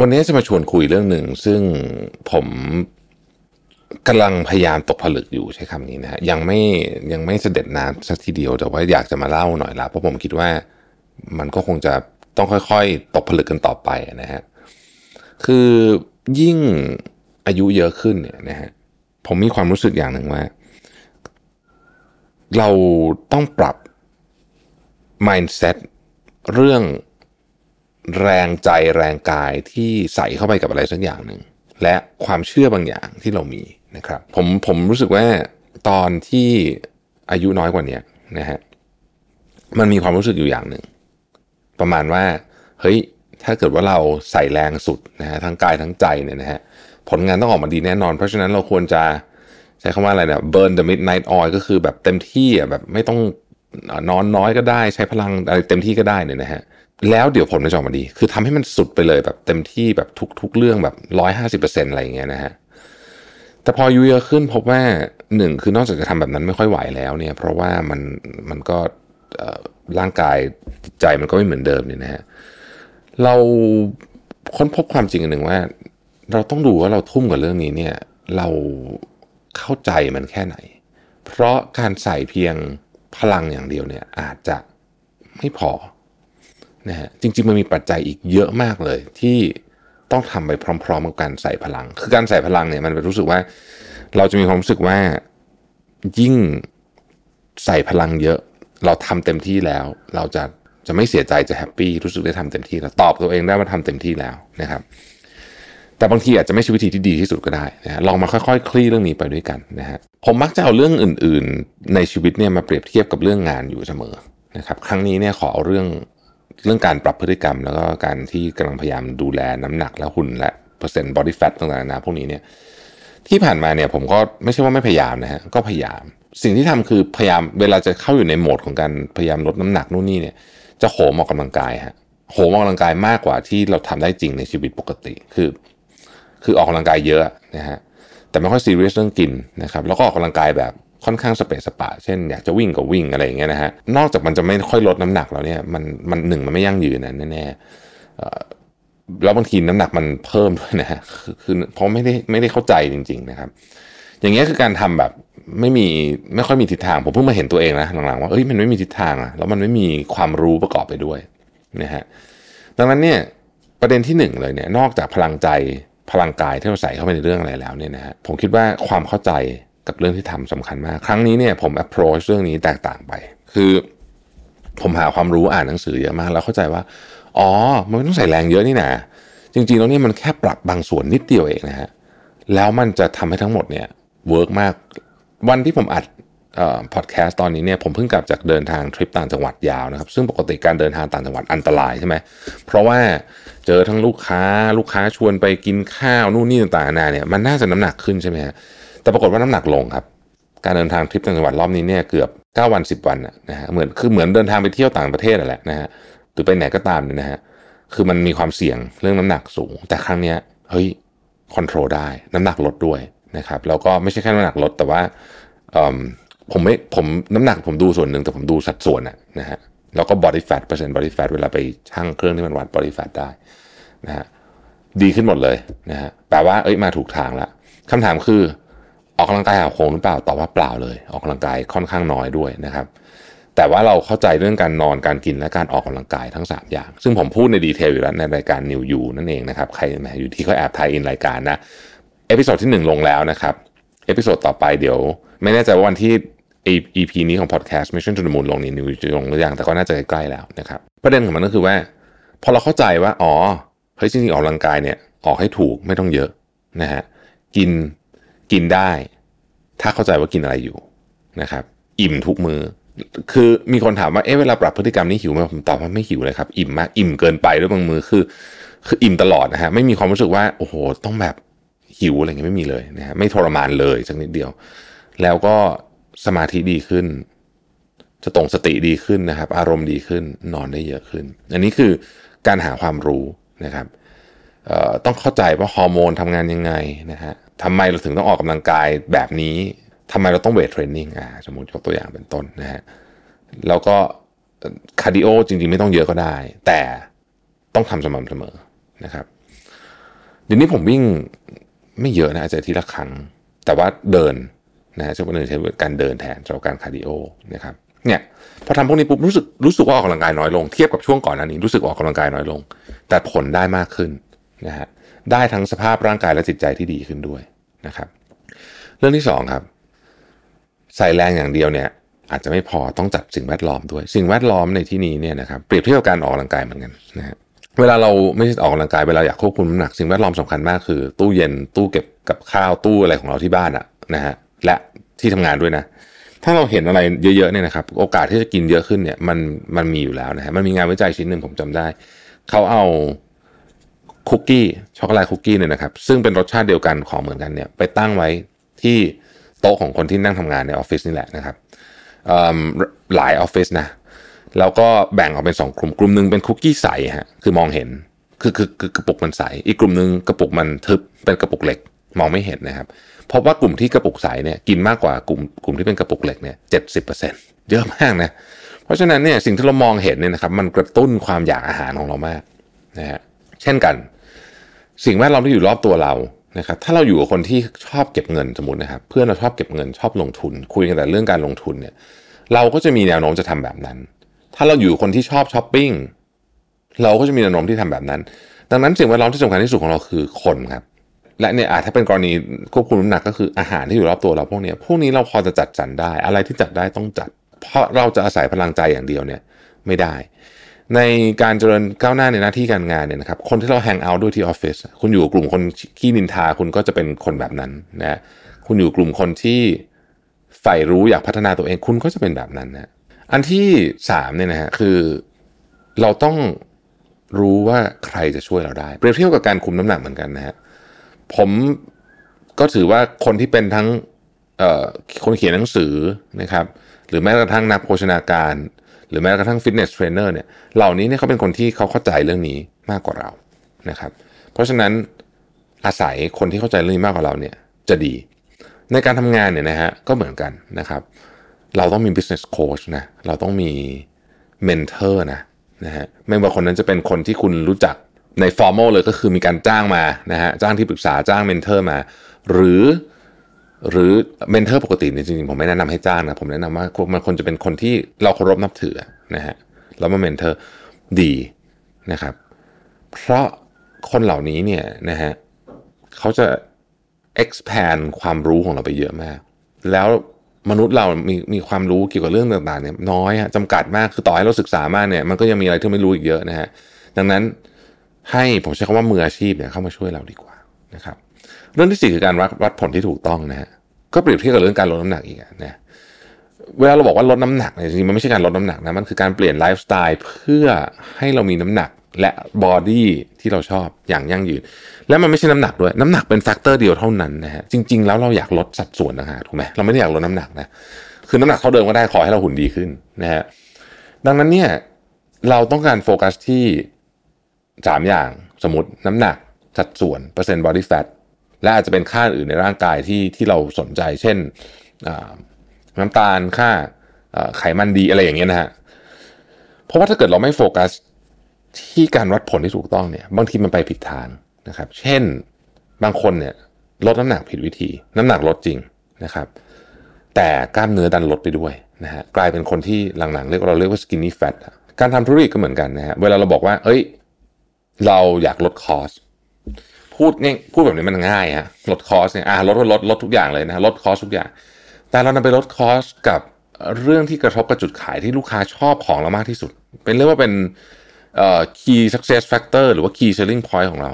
วันนี้จะมาชวนคุยเรื่องหนึ่ง ซึ่งผมกำลังพยายามตกผลึกอยู่ใช้คำนี้นะฮะยังไม่ยังไม่เสด็จน้ำสักทีเดียวแต่ว่าอยากจะมาเล่าหน่อยละเพราะผมคิดว่ามันก็คงจะต้องค่อยๆ ตกผลึกกันต่อไปนะฮะคือยิ่งอายุเยอะขึ้นเนี่ยนะฮะผมมีความรู้สึกอย่างหนึ่งว่า เราต้องปรับ mindset เรื่อง แรงใจแรงกายที่ใส่เข้าไปกับอะไรสักอย่างหนึ่งและความเชื่อบางอย่างที่เรามีนะครับผมผมรู้สึกว่าตอนที่อายุน้อยกว่านี้นะฮะมันมีความรู้สึกอยู่อย่างหนึ่ง ประมาณว่าเฮ้ยถ้าเกิดว่าเราใส่แรงสุดนะฮะทั้งกายทั้งใจเนี่ยนะฮะผลงานต้องออกมาดีแน่นอน เพราะฉะนั้นเราควรจะใช้คำว่าอะไรเนี่ย burn the midnight oil ก็คือแบบเต็มที่อะแบบไม่ต้องนอนน้อยก็ได้ ใช้พลังอะไรเต็มที่ก็ได้เนี่ยนะฮะ แล้วเดี๋ยวผลมันจะออกมาดี คือทำให้มันสุดไปเลยแบบเต็มที่แบบทุกทุกเรื่องแบบร้อยห้าสิบเปอร์เซ็นต์อะไรอย่างเงี้ยนะฮะ แต่พออายุเยอะขึ้นพบว่าหนึ่งคือนอกจากจะทำแบบนั้นไม่ค่อยไหวแล้วเนี่ย เพราะว่ามันมันก็ร่างกายจิตใจมันก็ไม่เหมือนเดิมเนี่ยนะฮะ เราค้นพบความจริงอันหนึ่งว่า เราต้องดูว่าเราทุ่มกับเรื่องนี้เนี่ย เราเข้าใจมันแค่ไหน เพราะการใส่เพียงพลังอย่างเดียวเนี่ยอาจจะไม่พอ นะฮะจริง ๆ มันมีปัจจัยอีกเยอะมากเลย ที่ต้องทำไปพร้อม ๆ กับการใส่พลัง คือการใส่พลังเนี่ยมันรู้สึกว่า เราจะมีความรู้สึกว่ายิ่งใส่พลังเยอะ เราทำเต็มที่แล้ว เราจะจะไม่เสียใจจะแฮปปี้รู้สึกได้ทำเต็มที่แล้วตอบตัวเองได้ว่าทำเต็มที่แล้วนะครับ แต่บางทีอาจจะไม่ใช่วิธีที่ดีที่สุดก็ได้นะลองมาค่อยๆคลี่เรื่องนี้ไปด้วยกันนะฮะผมมักจะเอาเรื่องอื่น ๆ ในชีวิตเนี่ยมาเปรียบเทียบกับเรื่องงานอยู่เสมอนะครับ ครั้งนี้เนี่ยขอเอาเรื่อง เรื่องการปรับพฤติกรรม แล้วก็การที่กำลังพยายามดูแลน้ำหนักและหุ่นและเปอร์เซ็นต์บอดี้แฟทต่างๆนะพวกนี้เนี่ยที่ผ่านมาเนี่ยผมก็ไม่ใช่ว่าไม่พยายามนะฮะก็พยายาม สิ่งที่ทำคือพยายามเวลาจะเข้าอยู่ในโหมดของการพยายามลดน้ำหนักนู่นนี่เนี่ยจะโหมออกกำลังกายฮะโหมออกกำลังกายมากกว่าที่เราทำได้จริงในชีวิตปกติคือ คือออกกำลังกายเยอะนะฮะแต่ไม่ค่อยซีเรียสเรื่องกินนะครับแล้วก็ออกกำลังกายแบบ ค่อนข้างสเปซสปะ เช่นอยากจะวิ่งก็วิ่งอะไรอย่างเงี้ยนะฮะ นอกจากมันจะไม่ค่อยลดน้ำหนักแล้วเนี่ยมันมันหนึ่งมันไม่ยั่งยืนนะแน่ๆแล้วบางทีน้ำหนักมันเพิ่มด้วยนะฮะคือเพราะไม่ได้ไม่ได้เข้าใจจริง ๆนะครับ อย่างเงี้ยคือการทำแบบไม่มีไม่ค่อยมีทิศทาง ผมเพิ่งมาเห็นตัวเองนะหลังๆว่าเอ้ยมันไม่มีทิศทางอะแล้วมันไม่มีความรู้ประกอบไปด้วยนะฮะดังนั้นเนี่ยประเด็นที่หนึ่งเลยเนี่ยนอกจากพลังใจพลังกายที่เราใส่เข้าไปในเรื่องอะไรแล้วเนี่ยนะฮะผมคิดว่าความเข้าใจ กับเรื่องที่ทำสำคัญมาก ครั้งนี้เนี่ยผม approach เรื่องนี้แตกต่างไป คือผมหาความรู้อ่านหนังสือเยอะมาก แล้วเข้าใจว่า อ๋อ มันไม่ต้องใส่แรงเยอะนี่นะจริงๆแล้วนี่มันแค่ปรับบางส่วนนิดเดียวเองนะฮะแล้วมันจะทำให้ทั้งหมดเนี่ย work มาก วันที่ผมอัดพอดแคสต์ตอนนี้เนี่ยผมเพิ่งกลับจากเดินทางทริปต่างจังหวัดยาวนะครับ ซึ่งปกติการเดินทางต่างจังหวัดอันตรายใช่ไหมเพราะว่าเจอทั้งลูกค้าลูกค้าชวนไปกินข้าวนู่นนี่ต่างๆนาเนี่ยมันน่าจะน้ำหนักขึ้นใช่ไหมฮะ แต่ปรากฏว่าน้ำหนักลงครับ การเดินทางทริปต่างจังหวัดรอบนี้เนี่ยเกือบ 9 วัน 10 วันนะฮะเหมือนคือเหมือนเดินทางไปเที่ยวต่างประเทศแหละนะฮะหรือไปไหนก็ตามเนี่ยนะฮะคือมันมีความเสี่ยงเรื่องน้ำหนักสูง แต่ครั้งเนี้ยเฮ้ยคอนโทรลได้ น้ำหนักลดด้วยนะครับแล้วก็ไม่ใช่แค่น้ำหนักลดแต่ว่าผมไม่ผมน้ำหนักผมดูส่วนหนึ่งแต่ผมดูสัดส่วนอะนะฮะแล้วก็ body fat เปอร์เซ็นต์ body fat เวลาไปชั่งเครื่องที่มันวัด body fat ได้นะฮะดีขึ้นหมดเลยนะฮะแปลว่าเอ้ยมาถูกทางล้วคำถามคือ ออกกำลังกายหาโคงหรือเปล่าตอบว่าเปล่าเลย ออกกำลังกายค่อนข้างน้อยด้วยนะครับ แต่ว่าเราเข้าใจเรื่องการนอนการกินและการออกกำลังกายทั้ง 3 อย่าง ซึ่งผมพูดใน detail อยู่แล้วในรายการ New You นั่นเองนะครับใครมอยู่ที่เขาแอบถ่ายอินรายการนะ episode ที่ 1 ลงแล้วนะครับ episode ต่อไปเดี๋ยว ไม่แน่ใจว่าวันที่ EP นี้ของ Podcast Mission to the Moon ลงนี่ New You จะลงหรือยังแต่ก็น่าจะใกล้แล้วนะครับประเด็นของมันก็คือว่า พอเราเข้าใจว่า อ๋อเฮ้ยจริงๆออกกำลังกายเนี่ยออกให้ถูกไม่ต้องเยอะนะฮะกิน กินได้ ถ้าเข้าใจว่ากินอะไรอยู่นะครับ อิ่มทุกมือคือมีคนถามว่าเอ๊ะเวลาปรับพฤติกรรมนี้หิวไหมผมตอบว่าไม่หิวเลยครับอิ่มมากอิ่มเกินไปด้วยบางมือคือ คืออิ่มตลอดนะฮะไม่มีความรู้สึกว่าโอ้โหต้องแบบหิวอะไรเงี้ยไม่มีเลยนะฮะไม่ทรมานเลยสักนิดเดียว แล้วก็สมาธิดีขึ้น จะตรงสติดีขึ้นนะครับ อารมณ์ดีขึ้นนอนได้เยอะขึ้น อันนี้คือการหาความรู้นะครับ ต้องเข้าใจว่าฮอร์โมนทำงานยังไงนะฮะทำไมเราถึงต้องออกกำลังกายแบบนี้ทำไมเราต้อง weight training อ่าสมมติยกตัวอย่างเป็นต้นนะฮะแล้วก็ cardio จริงๆ ไม่ต้องเยอะก็ได้ แต่ต้องทำสม่ำเสมอนะครับเดี๋ยวนี้ผมวิ่งไม่เยอะนะอาจจะทีละครั้ง แต่ว่าเดินนะฮะจะเป็นใช้การเดินแทนสำหรับการ cardio นะครับเนี่ยพอทำพวกนี้ปุ๊บรู้สึกรู้สึกว่าออกกำลังกายน้อยลงเทียบกับช่วงก่อนหน้านี้รู้สึกออกกำลังกายน้อยลง แต่ผลได้มากขึ้น นะฮะได้ทั้งสภาพร่างกายและจิตใจที่ดีขึ้นด้วยนะครับ เรื่องที่สองครับใส่แรงอย่างเดียวเนี่ยอาจจะไม่พอต้องจัดสิ่งแวดล้อมด้วย สิ่งแวดล้อมในที่นี้เนี่ยนะครับเปรียบเทียบกับการออกกำลังกายเหมือนกันนะฮะเวลาเราไม่ออกกำลังกายเวลาอยากควบคุมน้ำหนักสิ่งแวดล้อมสำคัญมากคือ ตู้เย็นตู้เก็บกับข้าวตู้อะไรของเราที่บ้านอะนะฮะและที่ทำงานด้วยนะ ถ้าเราเห็นอะไรเยอะๆเนี่ยนะครับ โอกาสที่จะกินเยอะขึ้นเนี่ยมันมันมีอยู่แล้วนะฮะมันมีงานวิจัยชิ้นหนึ่งผมจำได้ เขาเอา คุกกี้ช็อกโกแลตคุกกี้เนี่ยนะครับซึ่งเป็นรสชาติเดียวกันของเหมือนกันเนี่ยไปตั้งไว้ที่โต๊ะของคนที่นั่งทำงานในออฟฟิศนี่แหละนะครับหลายออฟฟิศนะแล้วก็แบ่งออกเป็นสองกลุ่มกลุ่มหนึ่งเป็นคุกกี้ใสฮะคือมองเห็นคือคือคือกระปุกมันใส อีกกลุ่มหนึ่งกระปุกมันทึบเป็นกระปุกเหล็กมองไม่เห็นนะครับเพราะว่ากลุ่มที่กระปุกใสเนี่ยกินมากกว่ากลุ่มกลุ่มที่เป็นกระปุกเหล็กเนี่ยเจ็ดสิบเปอร์เซ็นต์เยอะมากนะเพราะฉะนั้นเนี่ยสิ่งที่เรามองเห็นเนี่ยนะครับมันกระตุ้นความอยากอาหารของเรามากนะฮะเช่นกัน สิ่งแวดล้อมที่อยู่รอบตัวเรานะครับถ้าเราอยู่กับคนที่ชอบเก็บเงินสมมตินะครับ เพื่อนเราชอบเก็บเงินชอบลงทุน คุยกันแต่เรื่องการลงทุนเนี่ย เราก็จะมีแนวโน้มจะทำแบบนั้น ถ้าเราอยู่คนที่ชอบช้อปปิ้งเราก็จะมีแนวโน้มที่ทำแบบนั้น ดังนั้นสิ่งแวดล้อมที่สำคัญที่สุดของเราคือคนครับ และเนี่ยอาจถ้าเป็นกรณีควบคุมน้ำหนักก็คืออาหารที่อยู่รอบตัวเราพวกนี้พวกนี้เราพอจะจัดสรรได้ อะไรที่จัดได้ต้องจัด เพราะเราจะอาศัยพลังใจอย่างเดียวเนี่ย ไม่ได้ ในการเจริญก้าวหน้าในหน้าที่การงานเนี่ยนะครับคนที่เราแฮงเอาท์ด้วยที่ออฟฟิศคุณอยู่กลุ่มคนขี้นินทาคุณก็จะเป็นคนแบบนั้นนะคุณอยู่กลุ่มคนที่ใฝ่รู้อยากพัฒนาตัวเองคุณก็จะเป็นแบบนั้นนะอันที่สามเนี่ยนะฮะคือเราต้องรู้ว่าใครจะช่วยเราได้ เปรียบเทียบกับการคุมน้ำหนักเหมือนกันนะฮะผมก็ถือว่าคนที่เป็นทั้งคนเขียนหนังสือนะครับ หรือแม้กระทั่งนักโภชนาการ หรือแม้กระทั่ง fitness trainer เนี่ยเหล่านี้เนี่ยเขาเป็นคนที่เขาเข้าใจเรื่องนี้มากกว่าเรานะครับ เพราะฉะนั้นอาศัยคนที่เข้าใจเรื่องนี้มากกว่าเราเนี่ยจะดี ในการทำงานเนี่ยนะฮะก็เหมือนกันนะครับ เราต้องมี business coach นะเราต้องมี mentor นะนะฮะไม่ว่าคนนั้นจะเป็นคนที่คุณรู้จักใน formal เลยก็คือมีการจ้างมานะฮะจ้างที่ปรึกษาจ้าง mentor มา หรือ หรือ mentor ปกติเนี่ยจริงๆ ผมไม่แนะนำให้จ้างนะผมแนะนำว่ามันควรจะเป็นคนที่เราเคารพนับถือนะฮะแล้วมา mentor ดีนะครับ เพราะคนเหล่านี้เนี่ยนะฮะเขาจะ expand ความรู้ของเราไปเยอะมาก แล้วมนุษย์เรามีมีความรู้เกี่ยวกับเรื่องต่างๆเนี่ยน้อยจำกัดมากคือต่อให้เราศึกษามากเนี่ยมันก็ยังมีอะไรที่ไม่รู้อีกเยอะนะฮะดังนั้นให้ผมใช้คำว่ามืออาชีพเนี่ยเข้ามาช่วยเราดีกว่านะครับ เรื่องที่สี่คือการวัดวัดผลที่ถูกต้องนะฮะก็เปรียบเทียบกับเรื่องการลดน้ำหนักอีกนะเวลาเราบอกว่าลดน้ำหนักเนี่ยจริงๆมันไม่ใช่การลดน้ำหนักนะมันคือการเปลี่ยนไลฟ์สไตล์เพื่อให้เรามีน้ำหนักและบอดี้ที่เราชอบอย่างยั่งยืน และมันไม่ใช่น้ำหนักด้วย น้ำหนักเป็น factor เดียวเท่านั้นนะฮะจริง ๆ แล้วเราอยากลดสัดส่วนนะฮะถูกไหมเราไม่ได้อยากลดน้ำหนักนะคือน้ำหนักเท่าเดิมก็ได้ขอให้เราหุ่นดีขึ้นนะฮะดังนั้นเนี่ยเราต้องการโฟกัสที่สามอย่างสมมติน้ำหนักสัดส่วนเปอร์เซ็นต์ body fat และอาจจะเป็นค่าอื่นในร่างกายที่ที่เราสนใจ เช่นน้ำตาลค่าไขมันดีอะไรอย่างเงี้ยนะฮะเพราะว่าถ้าเกิดเราไม่โฟกัสที่การวัดผลที่ถูกต้องเนี่ย บางทีมันไปผิดทางนะครับ เช่นบางคนเนี่ยลดน้ำหนักผิดวิธี น้ำหนักลดจริงนะครับ แต่กล้ามเนื้อดันลดไปด้วยนะฮะกลายเป็นคนที่หลังๆเรียกเราเรียกว่า skinny fat การทำธุรกิจก็เหมือนกันนะฮะเวลาเราบอกว่า เอ้ย เราอยากลด cost พูดง่ายพูดแบบนี้มันง่ายฮะลด cost เนี่ยอ่าลดลดลดทุกอย่างเลยนะลด cost ทุกอย่าง แต่เรานำไปลด cost กับเรื่องที่กระทบกับจุดขายที่ลูกค้าชอบของเรามากที่สุด เป็นเรียกว่าเป็นเอ่อ key success factor หรือว่า key selling point ของเรา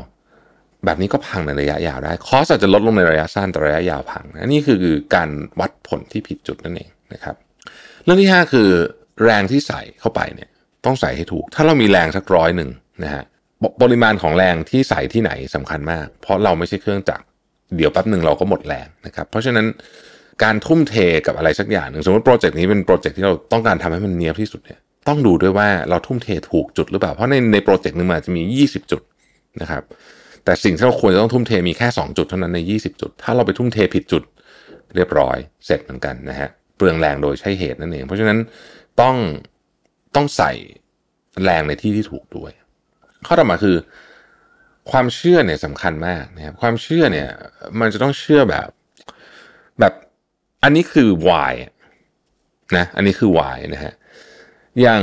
แบบนี้ก็พังในระยะยาวได้ คอสอาจจะลดลงในระยะสั้นแต่ระยะยาวพังนนี่คือการวัดผลที่ผิดจุดนั่นเองนะครับเรื่องที่ 5 คือแรงที่ใส่เข้าไปเนี่ยต้องใส่ให้ถูก ถ้าเรามีแรงสักร้อยหนึ่งนะฮะ ปริมาณของแรงที่ใส่ที่ไหนสำคัญมาก เพราะเราไม่ใช่เครื่องจักรเดี๋ยวแป๊บหนึ่งเราก็หมดแรงนะครับเพราะฉะนั้นการทุ่มเทกับอะไรสักอย่างหนึ่งสมมติโปรเจกต์นี้เป็นโปรเจกต์ที่เราต้องการทำให้มันเนียบที่สุดเนี่ยต้องดูด้วยว่าเราทุ่มเทถูกจุดหรือเปล่า เพราะในในโปรเจกต์หนึ่งมันอาจจะมี 20 จุดนะครับ แต่สิ่งที่เราควรจะต้องทุ่มเทมีแค่ 2 จุดเท่านั้นใน 20 จุด ถ้าเราไปทุ่มเทผิดจุดเรียบร้อยเสร็จเหมือนกันนะฮะเปลืองแรงโดยใช่เหตุนั่นเอง เพราะฉะนั้นต้องต้องใส่แรงในที่ที่ถูกด้วย ข้อต่อมาคือ ความเชื่อเนี่ยสำคัญมากนะครับความเชื่อเนี่ย มันจะต้องเชื่อแบบ แบบอันนี้คือ why นะอันนี้คือ why นะฮะอย่าง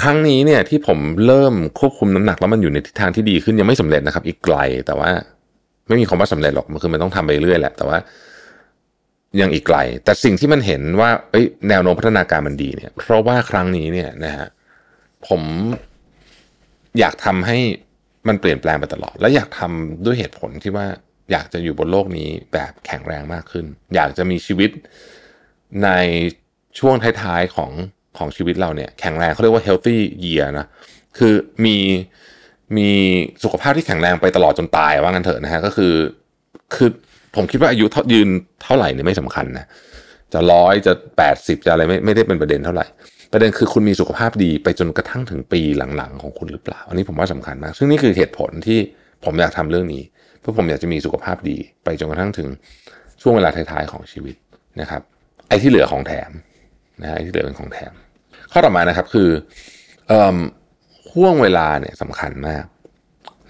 ครั้งนี้เนี่ยที่ผมเริ่มควบคุมน้ำหนักแล้วมันอยู่ในทิศทางที่ดีขึ้นยังไม่สำเร็จนะครับ อีกไกลแต่ว่า ไม่มีคำว่าสำเร็จหรอกมันคือมันต้องทำไปเรื่อยแหละ แต่ว่า ยังอีกไกล แต่สิ่งที่มันเห็นว่าเอ้ยแนวโน้มพัฒนาการมันดีเนี่ย เพราะว่าครั้งนี้เนี่ยนะฮะผม อยากทำให้มันเปลี่ยนแปลงไปตลอด และอยากทำด้วยเหตุผลที่ว่าอยากจะอยู่บนโลกนี้แบบแข็งแรงมากขึ้น อยากจะมีชีวิตในช่วงท้ายๆของของชีวิตเราเนี่ยแข็งแรงเขาเรียกว่า healthy year นะคือมีมีสุขภาพที่แข็งแรงไปตลอดจนตายว่างั้นเถอะนะฮะก็คือคือผมคิดว่าอายุยืนเท่าไหร่เนี่ยไม่สำคัญนะ จะร้อยจะแปดสิบจะอะไรไม่ไม่ได้เป็นประเด็นเท่าไหร่ ประเด็นคือคุณมีสุขภาพดีไปจนกระทั่งถึงปีหลังๆของคุณหรือเปล่า อันนี้ผมว่าสำคัญมาก ซึ่งนี่คือเหตุผลที่ผมอยากทำเรื่องนี้ เพราะผมอยากจะมีสุขภาพดี ไปจนกระทั่งถึงช่วงเวลาท้ายๆของชีวิตนะครับ ไอ้ที่เหลือของแถมนะไอ้ที่เหลือเป็นของแถม ข้อต่อมานะครับคือห่วงเวลาเนี่ยสำคัญมาก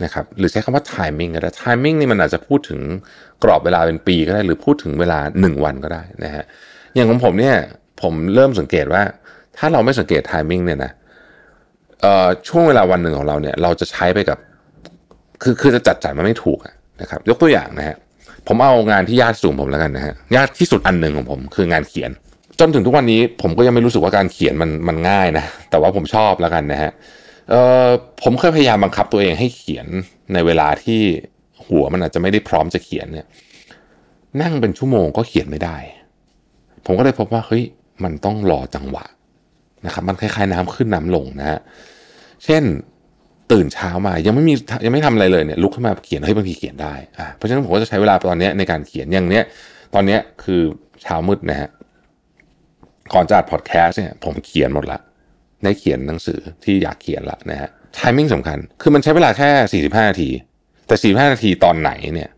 นะครับหรือใช้คำว่า timing ก็ได้ timing นี่มันอาจจะพูดถึงกรอบเวลาเป็นปีก็ได้ หรือพูดถึงเวลา 1 วันก็ได้นะฮะอย่างของผมเนี่ยผมเริ่มสังเกตว่า ถ้าเราไม่สังเกต timing เนี่ยนะช่วงเวลาวันหนึ่งของเราเนี่ย เราจะใช้ไปกับ คือคือจะจัดจ่ายมันไม่ถูกนะครับ ยกตัวอย่างนะฮะผมเอางานที่ยากสูงผมแล้วกันนะฮะยากที่สุดอันหนึ่งของผม คืองานเขียน จนถึงทุกวันนี้ผมก็ยังไม่รู้สึกว่าการเขียนมันมันง่ายนะแต่ว่าผมชอบแล้วกันนะฮะ เออผมเคยพยายามบังคับตัวเองให้เขียนในเวลาที่หัวมันอาจจะไม่ได้พร้อมจะเขียนเนี่ย นั่งเป็นชั่วโมงก็เขียนไม่ได้ ผมก็เลยพบว่าเฮ้ยมันต้องรอจังหวะนะครับมันคล้ายๆน้ำขึ้นน้ำลงนะฮะเช่นตื่นเช้ามายังไม่มียังไม่ทำอะไรเลยเนี่ยลุกขึ้นมาเขียนให้บางทีเขียนได้อ่าเพราะฉะนั้นผมก็จะใช้เวลาตอนนี้ในการเขียนอย่างเนี้ยตอนนี้คือเช้ามืดนะฮะก่อนจะอัดพอดแคสต์เนี่ยผมเขียนหมดละ ได้เขียนหนังสือที่อยากเขียนละนะฮะทามมิ่งสำคัญ คือมันใช้เวลาแค่ 45 นาที แต่ 45 นาทีตอนไหนเนี่ย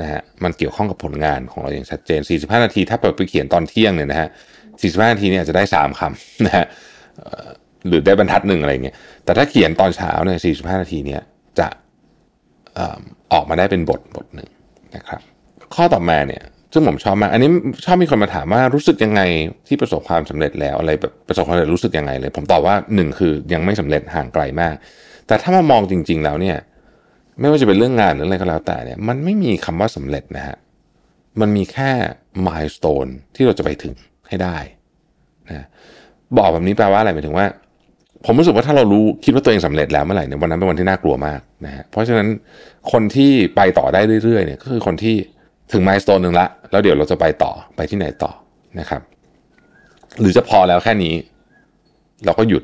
นะฮะมันเกี่ยวข้องกับผลงานของเราอย่างชัดเจน 45 นาที ถ้าเปิดไปเขียนตอนเที่ยงเนี่ยนะฮะ 45 นาทีเนี่ยจะได้ 3 คำนะฮะหรือได้บรรทัดหนึ่งอะไรเงี้ย แต่ถ้าเขียนตอนเช้าเนี่ย 45 นาทีเนี่ยจะออกมาได้เป็นบทบทหนึ่งนะครับ ข้อต่อมาเนี่ย ซึ่งผมชอบมาก อันนี้ชอบมีคนมาถามว่ารู้สึกยังไงที่ประสบความสำเร็จแล้วอะไรแบบประสบความสำเร็จรู้สึกยังไงเลย ผมตอบว่าหนึ่งคือยังไม่สำเร็จห่างไกลมาก แต่ถ้ามามองจริง ๆ แล้วเนี่ย ไม่ว่าจะเป็นเรื่องงานหรืออะไรก็แล้วแต่เนี่ย มันไม่มีคำว่าสำเร็จนะฮะมันมีแค่มายสเตนที่เราจะไปถึงให้ได้นะบอกแบบนี้แปลว่าอะไรหมายถึงว่า ผมรู้สึกว่าถ้าเรารู้คิดว่าตัวเองสำเร็จแล้วเมื่อไหร่เนี่ยวันนั้นเป็นวันที่น่า กลัวมากนะฮะเพราะฉะนั้นคนที่ไปต่อได้เรื่อยๆเนี่ยก็คือคนที่ ถึงมายสเตนหนึ่งละ แล้วเดี๋ยวเราจะไปต่อไปที่ไหนต่อนะครับ หรือจะพอแล้วแค่นี้ เราก็หยุด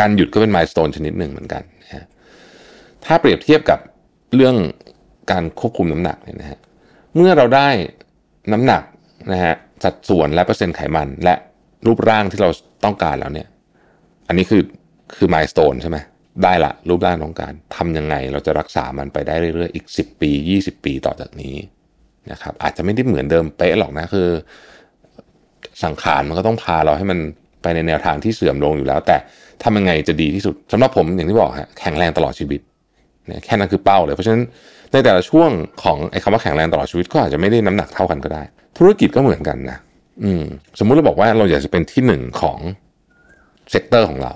การหยุดก็เป็นมายสเตนชนิดหนึ่งเหมือนกันนะฮะถ้าเปรียบเทียบกับเรื่องการควบคุมน้ำหนักเนี่ยนะฮะเมื่อเราได้น้ำหนักนะฮะสัดส่วนและเปอร์เซ็นต์ไขมันและรูปร่างที่เราต้องการแล้วเนี่ย อันนี้คือคือมายสเตนใช่ไหมได้ละรูปร่างต้องการทำยังไงเราจะรักษามันไปได้เรื่อยๆ อีก 10 ปี 20 ปีต่อจากนี้ นะครับอาจจะไม่ได้เหมือนเดิมเป๊ะหรอกนะคือ สังขารมันก็ต้องพาเราให้มันไปในแนวทางที่เสื่อมลงอยู่แล้ว แต่ทำยังไงจะดีที่สุดสำหรับผมอย่างที่บอกฮะแข็งแรงตลอดชีวิตเนี่ยแค่นั้นคือเป้าเลย เพราะฉะนั้นในแต่ละช่วงของไอ้คำว่าแข็งแรงตลอดชีวิตก็อาจจะไม่ได้น้ำหนักเท่ากันก็ได้ ธุรกิจก็เหมือนกันนะอืมสมมุติเราบอกว่าเราอยากจะเป็นที่หนึ่งของ sector ของเรา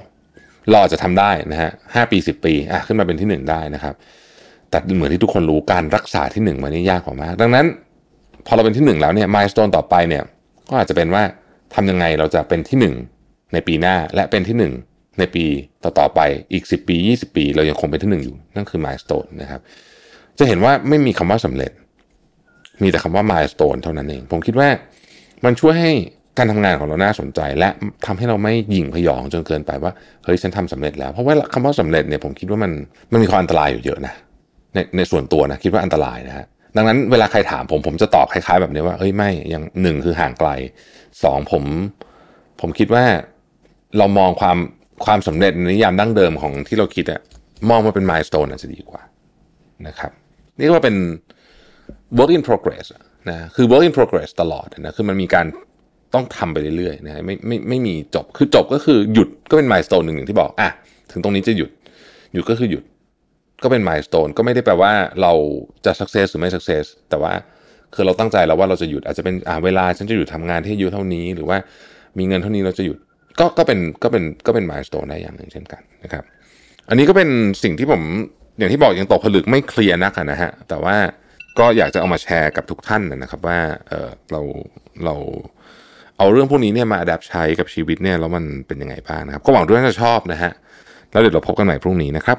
เราจะทำได้นะฮะห้าปีสิบปีอะขึ้นมาเป็นที่หนึ่งได้นะครับ แต่เหมือนที่ทุกคนรู้การรักษาที่หนึ่งมันนี่ยากกว่ามาก ดังนั้น พอเราเป็นที่หนึ่งแล้วเนี่ยมายสเตนต่อไปเนี่ยก็อาจจะเป็นว่าทำยังไงเราจะเป็นที่หนึ่งในปีหน้าและเป็นที่หนึ่งในปีต่อๆไปอีก 10 ปี 20 ปี เรายังคงเป็นที่หนึ่งอยู่ นั่นคือมายสเตนนะครับ จะเห็นว่าไม่มีคำว่าสำเร็จ มีแต่คำว่ามายสเตนเท่านั้นเอง ผมคิดว่ามันช่วยให้การทำงานของเราน่าสนใจ และทำให้เราไม่หยิ่งพยองจนเกินไปว่าเฮ้ยฉันทำสำเร็จแล้ว เพราะว่าคำว่าสำเร็จเนี่ยผมคิดว่ามันมันมีความอันตรายอยู่เยอะนะ ในในส่วนตัวนะคิดว่าอันตรายนะฮะดังนั้นเวลาใครถามผมผมจะตอบคล้ายๆแบบนี้ว่าเฮ้ยไม่ยังหนึ่งคือห่างไกลสองผม ผมคิดว่าเรามองความความสำเร็จในนิยามดั้งเดิมของที่เราคิดอะมองมาเป็นมายสเตนอาจจะดีกว่านะครับ นี่ก็เป็น work in progress นะคือ work in progress ตลอดนะคือมันมีการต้องทำไปเรื่อยๆนะไม่ไม่ไม่มีจบคือจบก็คือหยุดก็เป็นมายสเตนหนึ่งอย่างที่บอกอะถึงตรงนี้จะหยุด หยุดก็คือหยุด ก็เป็นมายสเตนก็ไม่ได้แปลว่าเราจะ success หรือไม่ success แต่ว่าคือเราตั้งใจแล้วว่าเราจะหยุดอาจจะเป็นอ่าเวลาฉันจะหยุดทำงานที่อายุเท่านี้ หรือว่ามีเงินเท่านี้เราจะหยุดก็ก็เป็นก็เป็นก็เป็นมายสเตนได้อย่างหนึ่งเช่นกันนะครับอันนี้ก็เป็นสิ่งที่ผมอย่างที่บอกยังตกผลึกไม่เคลียร์นักนะฮะแต่ว่าก็อยากจะเอามาแชร์กับทุกท่านนะครับว่าเออเราเราเอาเรื่องพวกนี้เนี่ยมาอัดใช้กับชีวิตเนี่ยแล้วมันเป็นยังไงบ้างนะครับ ก็หวังด้วยว่าจะชอบนะฮะแล้วเดี๋ยวเราพบกันใหม่พรุ่งนี้นะครับ